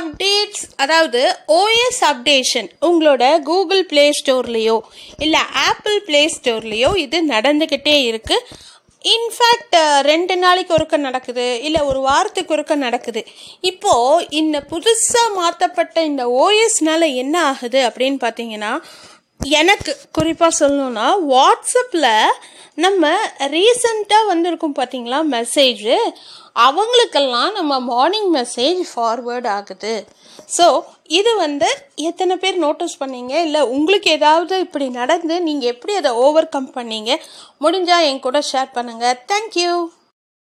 Updates அதாவது OS updation உங்களோட Google play ஸ்டோர்லேயோ இல்லை ஆப்பிள் ப்ளே ஸ்டோர்லேயோ இது நடந்துக்கிட்டே இருக்குது இன்ஃபேக்ட் ரெண்டு நாளைக்கு ஒருக்க நடக்குது இல்லை ஒரு வாரத்துக்கு ஒருக்க நடக்குது. இப்போது இந்த புதுசாக மாற்றப்பட்ட இந்த ஓஎஸ்னால என்ன ஆகுது அப்படின்னு பார்த்தீங்கன்னா எனக்கு குறிப்பாக சொல்லணும்னா வாட்ஸ்அப்பில் நம்ம ரீசண்டாக வந்திருக்கும் பார்த்தீங்களா மெசேஜு அவங்களுக்கெல்லாம் நம்ம மார்னிங் மெசேஜ் ஃபார்வேர்ட் ஆகுது. ஸோ இது வந்து எத்தனை பேர் நோட்டீஸ் பண்ணீங்க? இல்லை உங்களுக்கு ஏதாவது இப்படி நடந்து நீங்கள் எப்படி அதை ஓவர் கம் பண்ணீங்க? முடிஞ்சால் என் கூட ஷேர் பண்ணுங்கள் தேங்க்யூ